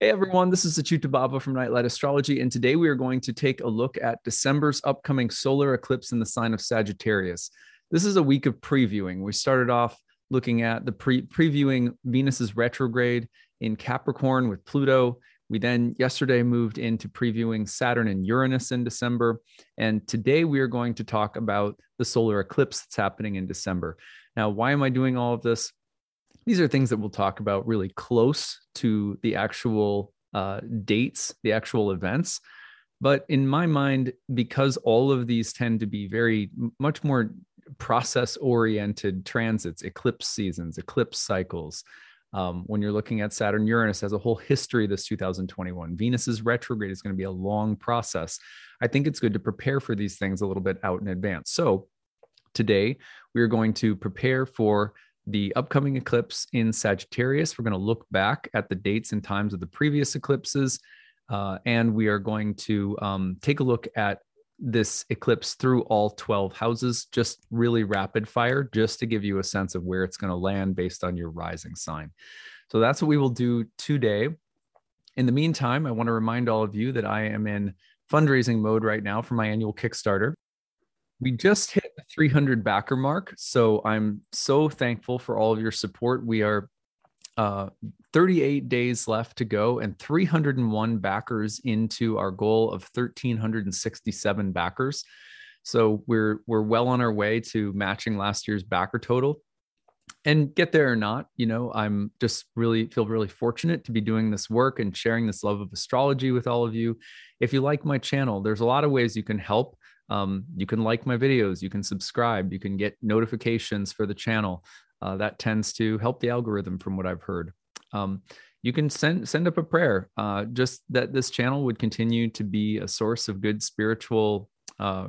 Hey everyone, this is Achyuta Baba from Nightlight Astrology, and today we are going to take a look at December's upcoming solar eclipse in the sign of Sagittarius. This is a week of previewing. We started off looking at the pre- previewing Venus's retrograde in Capricorn with Pluto. We then yesterday moved into previewing Saturn and Uranus in December, and today we are going to talk about the solar eclipse that's happening in December. Now, why am I doing all of this? These are things that we'll talk about really close to the actual uh, dates, the actual events. But in my mind, because all of these tend to be very much more process oriented transits, eclipse seasons, eclipse cycles, um, when you're looking at Saturn Uranus as a whole history this 2021. Venus's retrograde is going to be a long process. I think it's good to prepare for these things a little bit out in advance. So today we are going to prepare for the upcoming eclipse in Sagittarius. We're going to look back at the dates and times of the previous eclipses. Uh, and we are going to um, take a look at this eclipse through all 12 houses, just really rapid fire, just to give you a sense of where it's going to land based on your rising sign. So that's what we will do today. In the meantime, I want to remind all of you that I am in fundraising mode right now for my annual Kickstarter. We just hit 300 backer mark. So I'm so thankful for all of your support. We are uh, 38 days left to go and 301 backers into our goal of 1367 backers. So we're we're well on our way to matching last year's backer total. And get there or not, you know, I'm just really feel really fortunate to be doing this work and sharing this love of astrology with all of you. If you like my channel, there's a lot of ways you can help. Um, you can like my videos, you can subscribe, you can get notifications for the channel. Uh, that tends to help the algorithm, from what I've heard. Um, you can send send up a prayer, uh, just that this channel would continue to be a source of good spiritual uh,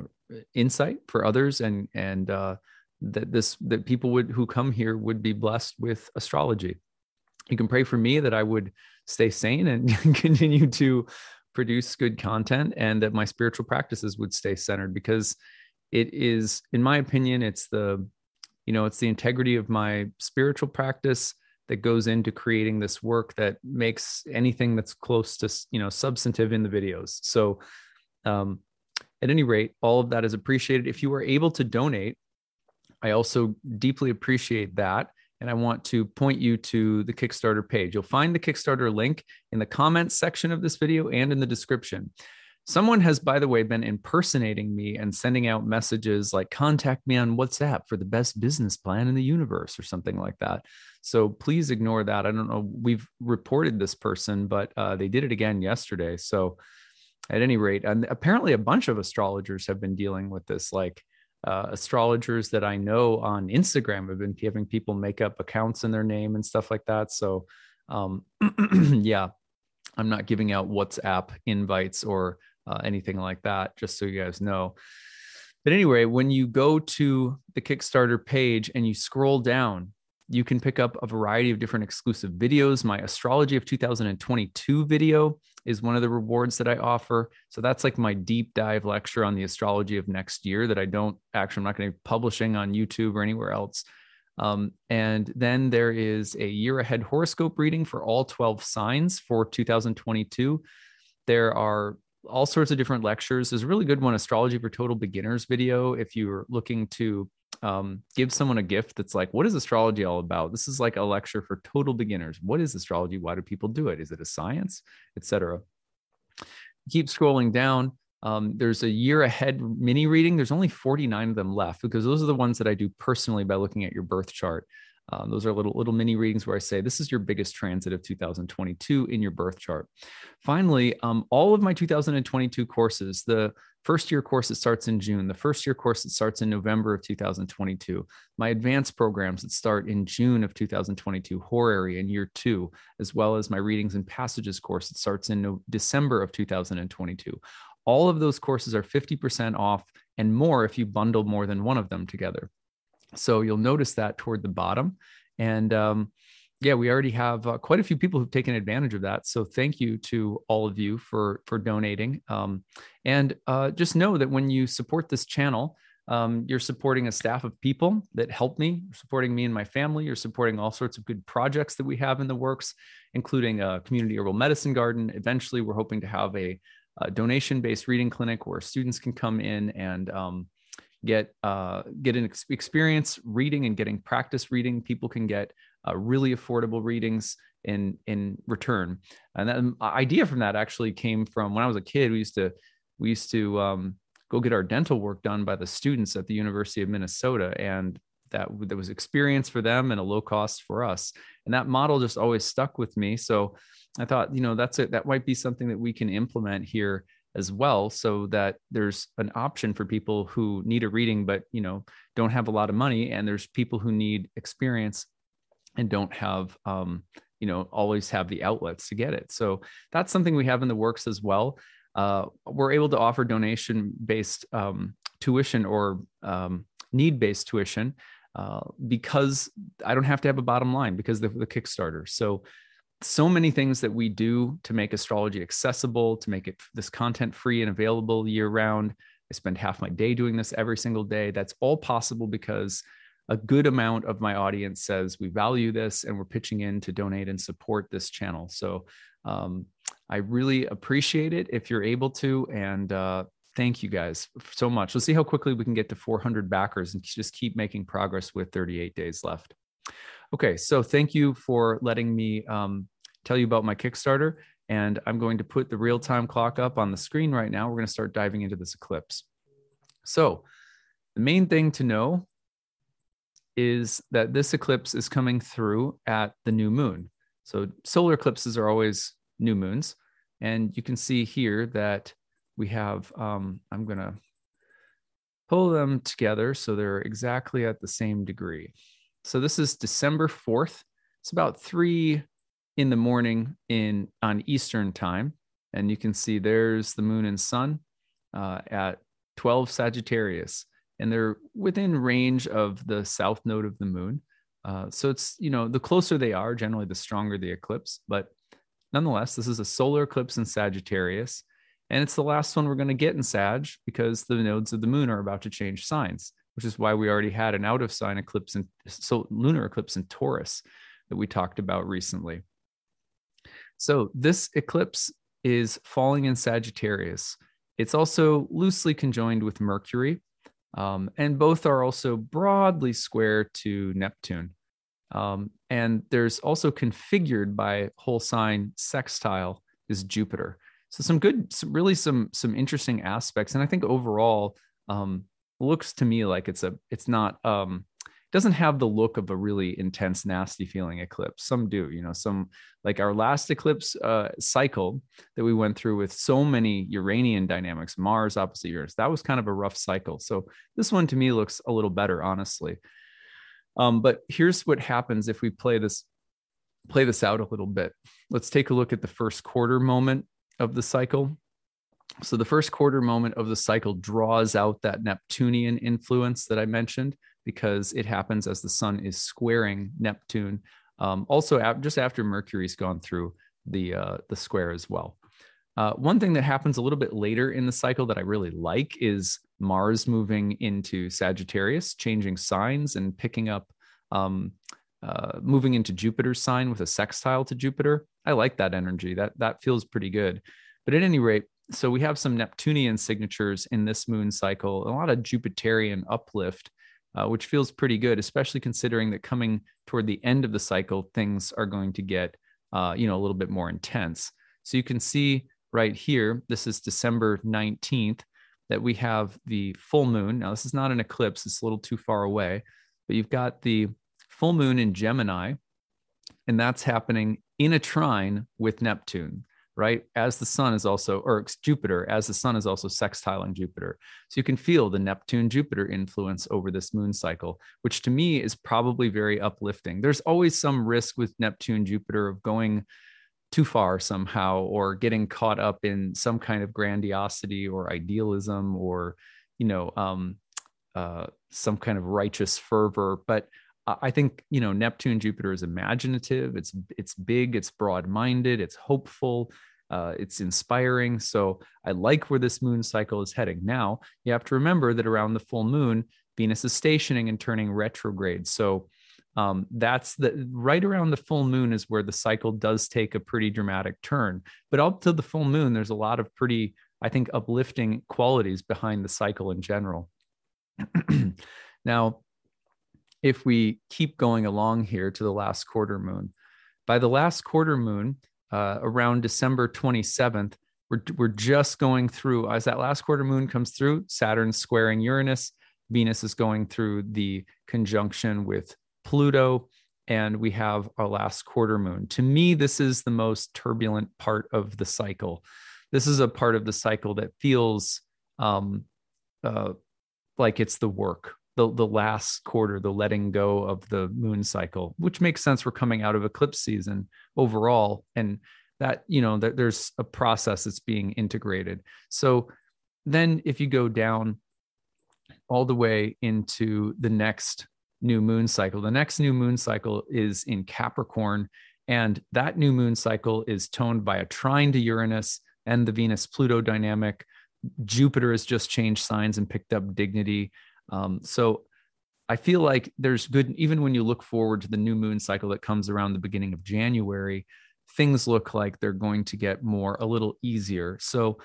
insight for others, and and uh, that this that people would who come here would be blessed with astrology. You can pray for me that I would stay sane and continue to produce good content and that my spiritual practices would stay centered because it is in my opinion it's the you know it's the integrity of my spiritual practice that goes into creating this work that makes anything that's close to you know substantive in the videos. So um, at any rate all of that is appreciated. If you are able to donate i also deeply appreciate that and I want to point you to the Kickstarter page. You'll find the Kickstarter link in the comments section of this video and in the description. Someone has, by the way, been impersonating me and sending out messages like, contact me on WhatsApp for the best business plan in the universe or something like that. So please ignore that. I don't know. We've reported this person, but uh, they did it again yesterday. So at any rate, and apparently a bunch of astrologers have been dealing with this. Like, uh, astrologers that I know on Instagram have been having people make up accounts in their name and stuff like that. So, um, yeah, I'm not giving out WhatsApp invites or uh, anything like that, just so you guys know. But anyway, when you go to the Kickstarter page and you scroll down, you can pick up a variety of different exclusive videos. My Astrology of 2022 video is one of the rewards that I offer. So that's like my deep dive lecture on the astrology of next year that I don't actually, I'm not going to be publishing on YouTube or anywhere else. Um, and then there is a year ahead horoscope reading for all 12 signs for 2022. There are all sorts of different lectures. There's a really good one, Astrology for Total Beginners video. If you're looking to um, give someone a gift that's like, what is astrology all about? This is like a lecture for total beginners. What is astrology? Why do people do it? Is it a science, etc. Keep scrolling down. Um, there's a year ahead mini reading. There's only 49 of them left because those are the ones that I do personally by looking at your birth chart. Um, those are little little mini readings where I say this is your biggest transit of 2022 in your birth chart. Finally, um, all of my 2022 courses, the first year course that starts in June, the first year course that starts in November of 2022, my advanced programs that start in June of 2022, horary in year two, as well as my readings and passages course that starts in no- December of 2022. All of those courses are 50% off and more if you bundle more than one of them together. So you'll notice that toward the bottom. And um, yeah, we already have uh, quite a few people who've taken advantage of that. So thank you to all of you for for donating. Um, and uh, just know that when you support this channel, um, you're supporting a staff of people that help me, supporting me and my family. You're supporting all sorts of good projects that we have in the works, including a community herbal medicine garden. Eventually, we're hoping to have a, a donation-based reading clinic where students can come in and um, get uh, get an ex- experience reading and getting practice reading. People can get uh, really affordable readings in in return. And that idea from that actually came from when I was a kid. We used to we used to um, go get our dental work done by the students at the University of Minnesota, and that that was experience for them and a low cost for us. And that model just always stuck with me. So I thought, you know, that's it. That might be something that we can implement here as well so that there's an option for people who need a reading but you know don't have a lot of money and there's people who need experience and don't have um, you know always have the outlets to get it so that's something we have in the works as well uh, we're able to offer donation based um, tuition or um, need based tuition uh, because I don't have to have a bottom line because of the Kickstarter. So, so many things that we do to make astrology accessible, to make it this content free and available year round. I spend half my day doing this every single day. That's all possible because a good amount of my audience says we value this and we're pitching in to donate and support this channel. So um, I really appreciate it if you're able to. And uh, thank you guys so much. Let's see how quickly we can get to 400 backers and just keep making progress with 38 days left. Okay, so thank you for letting me um, tell you about my Kickstarter. And I'm going to put the real time clock up on the screen right now. We're going to start diving into this eclipse. So, the main thing to know is that this eclipse is coming through at the new moon. So, solar eclipses are always new moons. And you can see here that we have, um, I'm going to pull them together so they're exactly at the same degree. So this is December 4th. It's about three in the morning in on Eastern time. And you can see there's the moon and sun uh, at 12 Sagittarius. And they're within range of the south node of the moon. Uh, so it's, you know, the closer they are, generally the stronger the eclipse. But nonetheless, this is a solar eclipse in Sagittarius. And it's the last one we're going to get in Sag because the nodes of the moon are about to change signs, which is why we already had an out of sign eclipse and so lunar eclipse in Taurus that we talked about recently. So this eclipse is falling in Sagittarius. It's also loosely conjoined with Mercury, um, and both are also broadly square to Neptune. Um, and there's also configured by whole sign sextile is Jupiter. So some good, some, really some some interesting aspects, and I think overall um, looks to me like it's a it's not um, doesn't have the look of a really intense, nasty feeling eclipse. Some do, you know, some like our last eclipse uh, cycle that we went through with so many Uranian dynamics, Mars opposite Uranus. That was kind of a rough cycle. So this one to me looks a little better, honestly. Um, but here's what happens if we play this play this out a little bit. Let's take a look at the first quarter moment of the cycle. So the first quarter moment of the cycle draws out that Neptunian influence that I mentioned because it happens as the sun is squaring Neptune. Um, also, just after Mercury's gone through the uh, the square as well. Uh, one thing that happens a little bit later in the cycle that I really like is Mars moving into Sagittarius, changing signs and picking up, um, uh, moving into Jupiter's sign with a sextile to Jupiter. I like that energy. That that feels pretty good. But at any rate, so we have some Neptunian signatures in this moon cycle, a lot of Jupiterian uplift, uh, which feels pretty good, especially considering that coming toward the end of the cycle, things are going to get, uh, you know, a little bit more intense. So you can see right here, this is December 19th, that we have the full moon. Now, this is not an eclipse, it's a little too far away, but you've got the full moon in Gemini, and that's happening in a trine with Neptune, right? As the sun is also, or Jupiter, as the sun is also sextiling Jupiter. So you can feel the Neptune Jupiter influence over this moon cycle, which to me is probably very uplifting. There's always some risk with Neptune Jupiter of going too far somehow or getting caught up in some kind of grandiosity or idealism or you know um, uh, some kind of righteous fervor but i think you know neptune jupiter is imaginative it's it's big it's broad minded it's hopeful Uh, it's inspiring. So I like where this moon cycle is heading. Now, you have to remember that around the full moon, Venus is stationing and turning retrograde. So um, that's the right around the full moon is where the cycle does take a pretty dramatic turn. But up to the full moon, there's a lot of pretty, I think, uplifting qualities behind the cycle in general. now, if we keep going along here to the last quarter moon, by the last quarter moon, uh, around December 27th, we're, we're just going through, as that last quarter moon comes through, Saturn squaring Uranus, Venus is going through the conjunction with Pluto, and we have our last quarter moon. To me, this is the most turbulent part of the cycle. This is a part of the cycle that feels um, uh, like it's the work, the, the last quarter, the letting go of the moon cycle, which makes sense. We're coming out of eclipse season overall. And that, you know, that there's a process that's being integrated. So then if you go down all the way into the next new moon cycle, the next new moon cycle is in Capricorn. And that new moon cycle is toned by a trine to Uranus and the Venus Pluto dynamic. Jupiter has just changed signs and picked up dignity. Um, so I feel like there's good, even when you look forward to the new moon cycle that comes around the beginning of January, things look like they're going to get more, a little easier. So,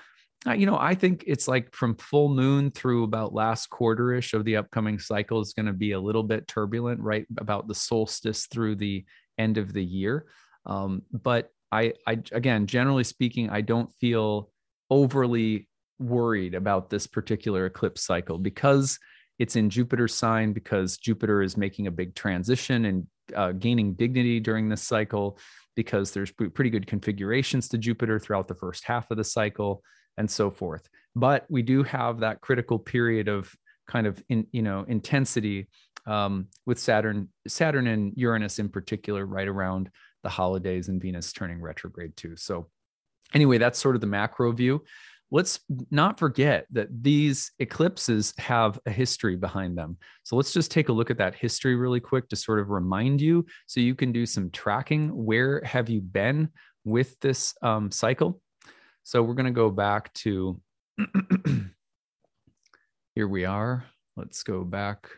you know, I think it's like from full moon through about last quarterish of the upcoming cycle is going to be a little bit turbulent, right? About the solstice through the end of the year. Um, but I, I, again, generally speaking, I don't feel overly worried about this particular eclipse cycle because it's in Jupiter's sign because Jupiter is making a big transition and uh, gaining dignity during this cycle because there's pretty good configurations to Jupiter throughout the first half of the cycle and so forth. But we do have that critical period of kind of in, you know intensity um, with Saturn, Saturn and Uranus in particular, right around the holidays and Venus turning retrograde too. So anyway, that's sort of the macro view let's not forget that these eclipses have a history behind them. So let's just take a look at that history really quick to sort of remind you so you can do some tracking. Where have you been with this um, cycle? So we're going to go back to here we are. Let's go back.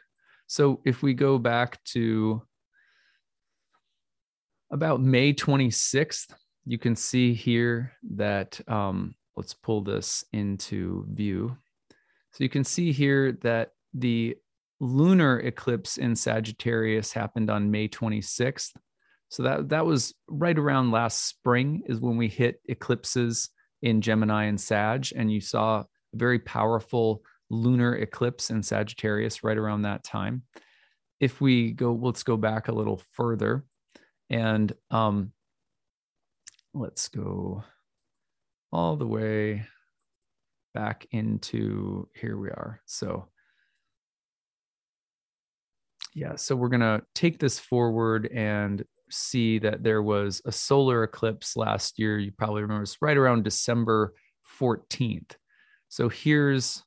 So if we go back to about May 26th, you can see here that um, let's pull this into view. So you can see here that the lunar eclipse in Sagittarius happened on May 26th. So that that was right around last spring is when we hit eclipses in Gemini and Sag and you saw a very powerful lunar eclipse in Sagittarius right around that time. If we go let's go back a little further and um let's go all the way back into here we are. So yeah, so we're going to take this forward and see that there was a solar eclipse last year. You probably remember it's right around December 14th. So here's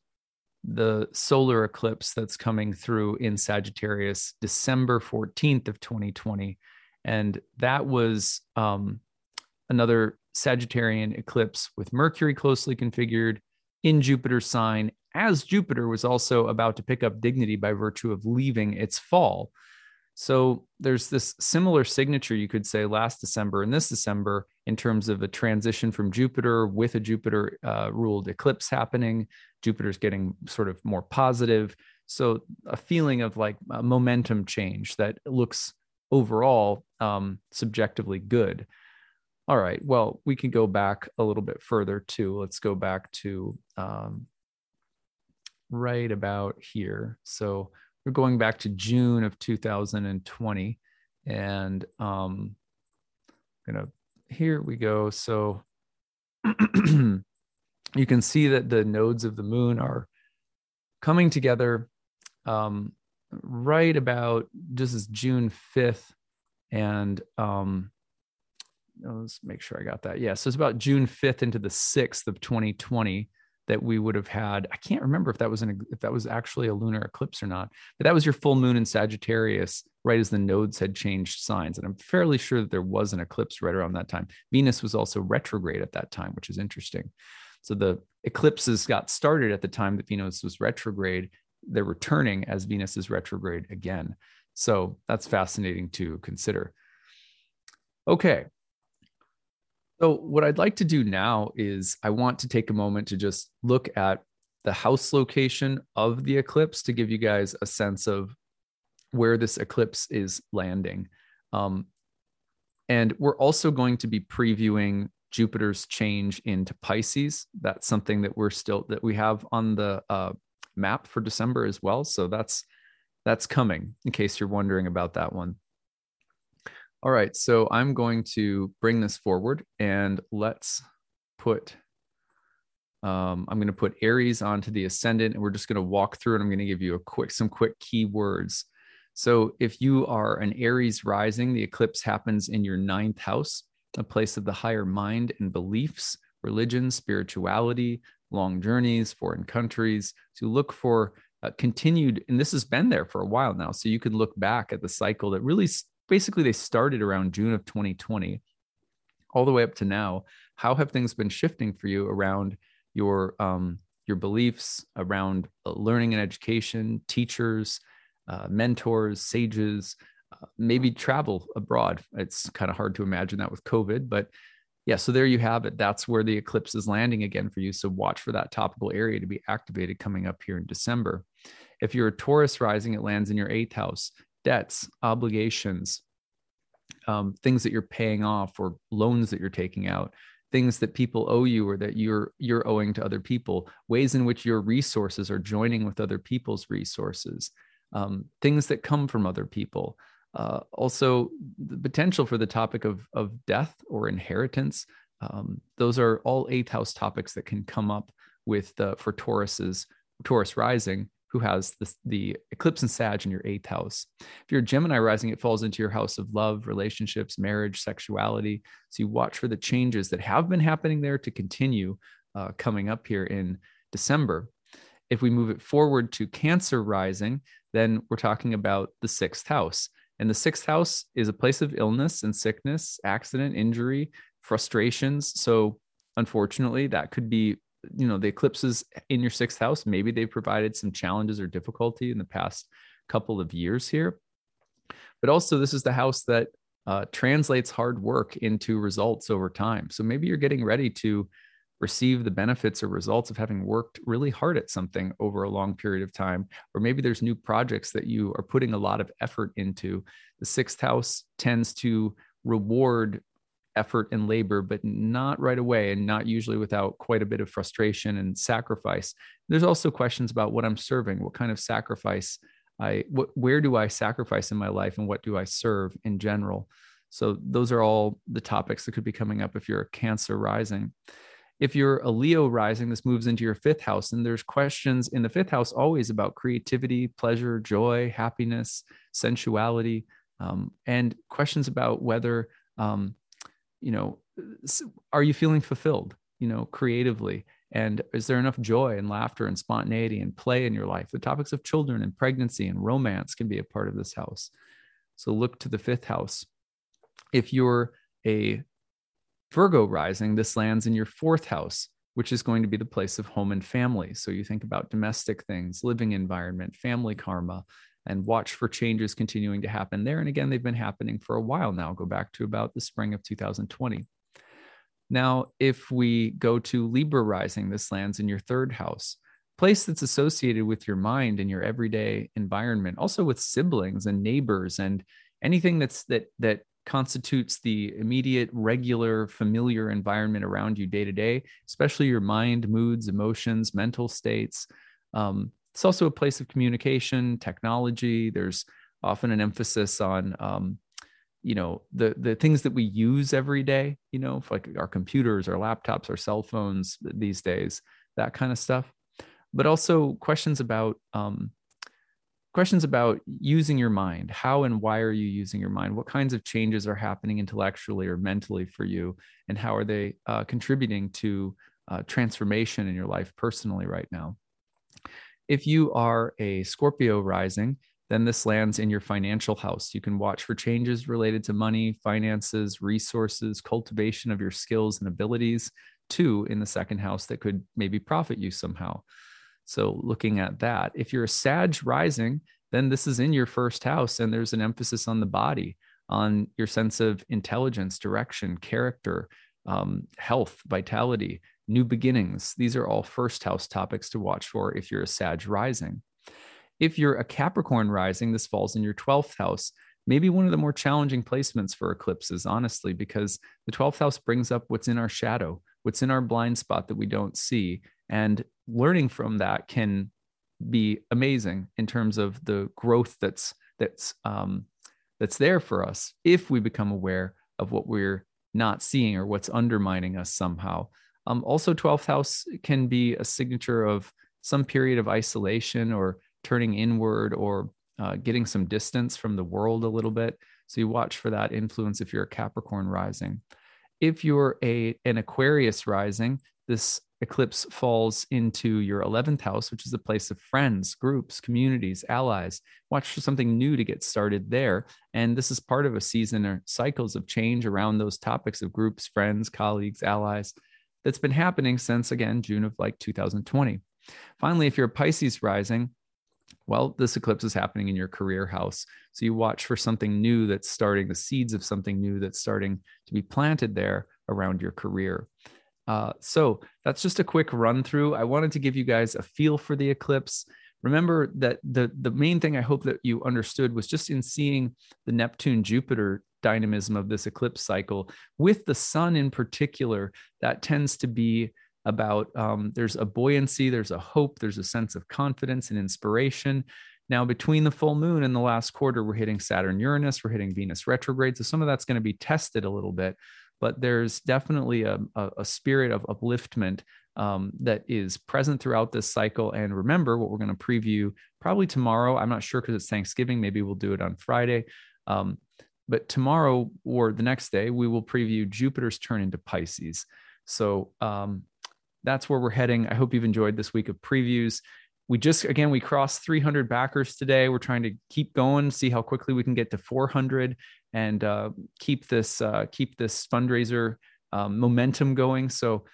the solar eclipse that's coming through in Sagittarius, December 14th of 2020. And that was um, another Sagittarian eclipse with Mercury closely configured in Jupiter's sign, as Jupiter was also about to pick up dignity by virtue of leaving its fall. So there's this similar signature, you could say, last December and this December in terms of a transition from Jupiter with a Jupiter uh, ruled eclipse happening. Jupiter's getting sort of more positive. So a feeling of like a momentum change that looks overall um, subjectively good. All right. Well, we can go back a little bit further too. Let's go back to um, right about here. So we're going back to June of 2020. And um, gonna here we go. So you can see that the nodes of the moon are coming together um, right about this is June 5th. And um, let's make sure I got that. Yeah. So it's about June 5th into the 6th of 2020 that we would have had. I can't remember if that was an if that was actually a lunar eclipse or not, but that was your full moon in Sagittarius right as the nodes had changed signs. And I'm fairly sure that there was an eclipse right around that time. Venus was also retrograde at that time, which is interesting. So the eclipses got started at the time that Venus was retrograde. They're returning as Venus is retrograde again. So that's fascinating to consider. Okay. So, what I'd like to do now is I want to take a moment to just look at the house location of the eclipse to give you guys a sense of where this eclipse is landing. Um, and we're also going to be previewing Jupiter's change into Pisces. That's something that we're still that we have on the uh, map for December as well. So that's that's coming. In case you're wondering about that one. All right, so I'm going to bring this forward and let's put um, I'm going to put Aries onto the ascendant, and we're just going to walk through and I'm going to give you a quick, some quick keywords. So, if you are an Aries rising, the eclipse happens in your ninth house, a place of the higher mind and beliefs, religion, spirituality, long journeys, foreign countries. So, look for uh, continued, and this has been there for a while now. So, you could look back at the cycle that really basically they started around June of 2020 all the way up to now. How have things been shifting for you around? your um, your beliefs around uh, learning and education, teachers, uh, mentors, sages, uh, maybe travel abroad. It's kind of hard to imagine that with COVID, but yeah, so there you have it. That's where the eclipse is landing again for you. So watch for that topical area to be activated coming up here in December. If you're a Taurus rising, it lands in your eighth house. Debts, obligations, um, things that you're paying off, or loans that you're taking out things that people owe you or that you're you're owing to other people ways in which your resources are joining with other people's resources um, things that come from other people. Uh, also the potential for the topic of of death or inheritance um, those are all eighth house topics that can come up with the for taurus's taurus rising who has this, the eclipse in Sag in your eighth house. If you're a Gemini rising, it falls into your house of love, relationships, marriage, sexuality. So you watch for the changes that have been happening there to continue uh, coming up here in December. If we move it forward to Cancer rising, then we're talking about the sixth house. And the sixth house is a place of illness and sickness, accident, injury, frustrations. So, unfortunately, that could be you know the eclipses in your sixth house maybe they've provided some challenges or difficulty in the past couple of years here. But also this is the house that uh, translates hard work into results over time. So maybe you're getting ready to receive the benefits or results of having worked really hard at something over a long period of time or maybe there's new projects that you are putting a lot of effort into. The sixth house tends to reward effort and labor, but not right away and not usually without quite a bit of frustration and sacrifice. There's also questions about what I'm serving, what kind of sacrifice I, what, where do I sacrifice in my life and what do I serve in general? So those are all the topics that could be coming up if you're a Cancer rising. If you're a Leo rising, this moves into your fifth house, and there's questions in the fifth house always about creativity, pleasure, joy, happiness, sensuality, um, and questions about whether um, you know are you feeling fulfilled you know creatively? And is there enough joy and laughter and spontaneity and play in your life? The topics of children and pregnancy and romance can be a part of this house. So look to the fifth house. If you're a virgo rising this lands in your fourth house which is going to be the place of home and family. So you think about domestic things living environment family karma and watch for changes continuing to happen there. And again, they've been happening for a while now, go back to about the spring of 2020. Now, if we go to Libra rising, this lands in your third house, place that's associated with your mind and your everyday environment, also with siblings and neighbors and anything that's that that constitutes the immediate, regular, familiar environment around you day to day, especially your mind, moods, emotions, mental states. Um, it's also a place of communication, technology. There's often an emphasis on, um, you know, the the things that we use every day. You know, like our computers, our laptops, our cell phones these days, that kind of stuff. But also questions about um, questions about using your mind how and why are you using your mind what kinds of changes are happening intellectually or mentally for you and how are they uh, contributing to uh, transformation in your life personally right now if you are a Scorpio rising, then this lands in your financial house. You can watch for changes related to money, finances, resources, cultivation of your skills and abilities. Two in the second house that could maybe profit you somehow. So, looking at that, if you're a Sag rising, then this is in your first house, and there's an emphasis on the body, on your sense of intelligence, direction, character, um, health, vitality, new beginnings. These are all first house topics to watch for if you're a Sag rising. If you're a Capricorn rising, this falls in your 12th house. Maybe one of the more challenging placements for eclipses, honestly, because the 12th house brings up what's in our shadow, what's in our blind spot that we don't see. And learning from that can be amazing in terms of the growth that's that's um, that's there for us if we become aware of what we're not seeing or what's undermining us somehow. Um, also, 12th house can be a signature of some period of isolation or turning inward or uh, getting some distance from the world a little bit. So you watch for that influence if you're a Capricorn rising. If you're a an Aquarius rising, this eclipse falls into your 11th house, which is the place of friends, groups, communities, allies. Watch for something new to get started there. And this is part of a season or cycles of change around those topics of groups, friends, colleagues, allies that's been happening since, again, June of like 2020. Finally, if you're a Pisces rising, well, this eclipse is happening in your career house. So you watch for something new that's starting, the seeds of something new that's starting to be planted there around your career. Uh, so that's just a quick run through. I wanted to give you guys a feel for the eclipse. Remember that the, the main thing I hope that you understood was just in seeing the Neptune Jupiter dynamism of this eclipse cycle with the sun in particular, that tends to be about um, there's a buoyancy, there's a hope, there's a sense of confidence and inspiration. Now, between the full moon and the last quarter, we're hitting Saturn Uranus, we're hitting Venus retrograde. So some of that's going to be tested a little bit, but there's definitely a, a, a spirit of upliftment um, that is present throughout this cycle. And remember what we're going to preview probably tomorrow. I'm not sure because it's Thanksgiving. Maybe we'll do it on Friday. Um, but tomorrow or the next day, we will preview Jupiter's turn into Pisces. So um, that's where we're heading. I hope you've enjoyed this week of previews. We just, again, we crossed 300 backers today. We're trying to keep going, see how quickly we can get to 400 and uh, keep this, uh, keep this fundraiser um, momentum going. So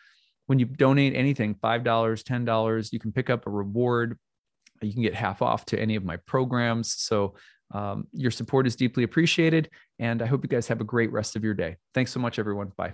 when you donate anything, $5, $10, you can pick up a reward. You can get half off to any of my programs. So um, your support is deeply appreciated. And I hope you guys have a great rest of your day. Thanks so much, everyone. Bye.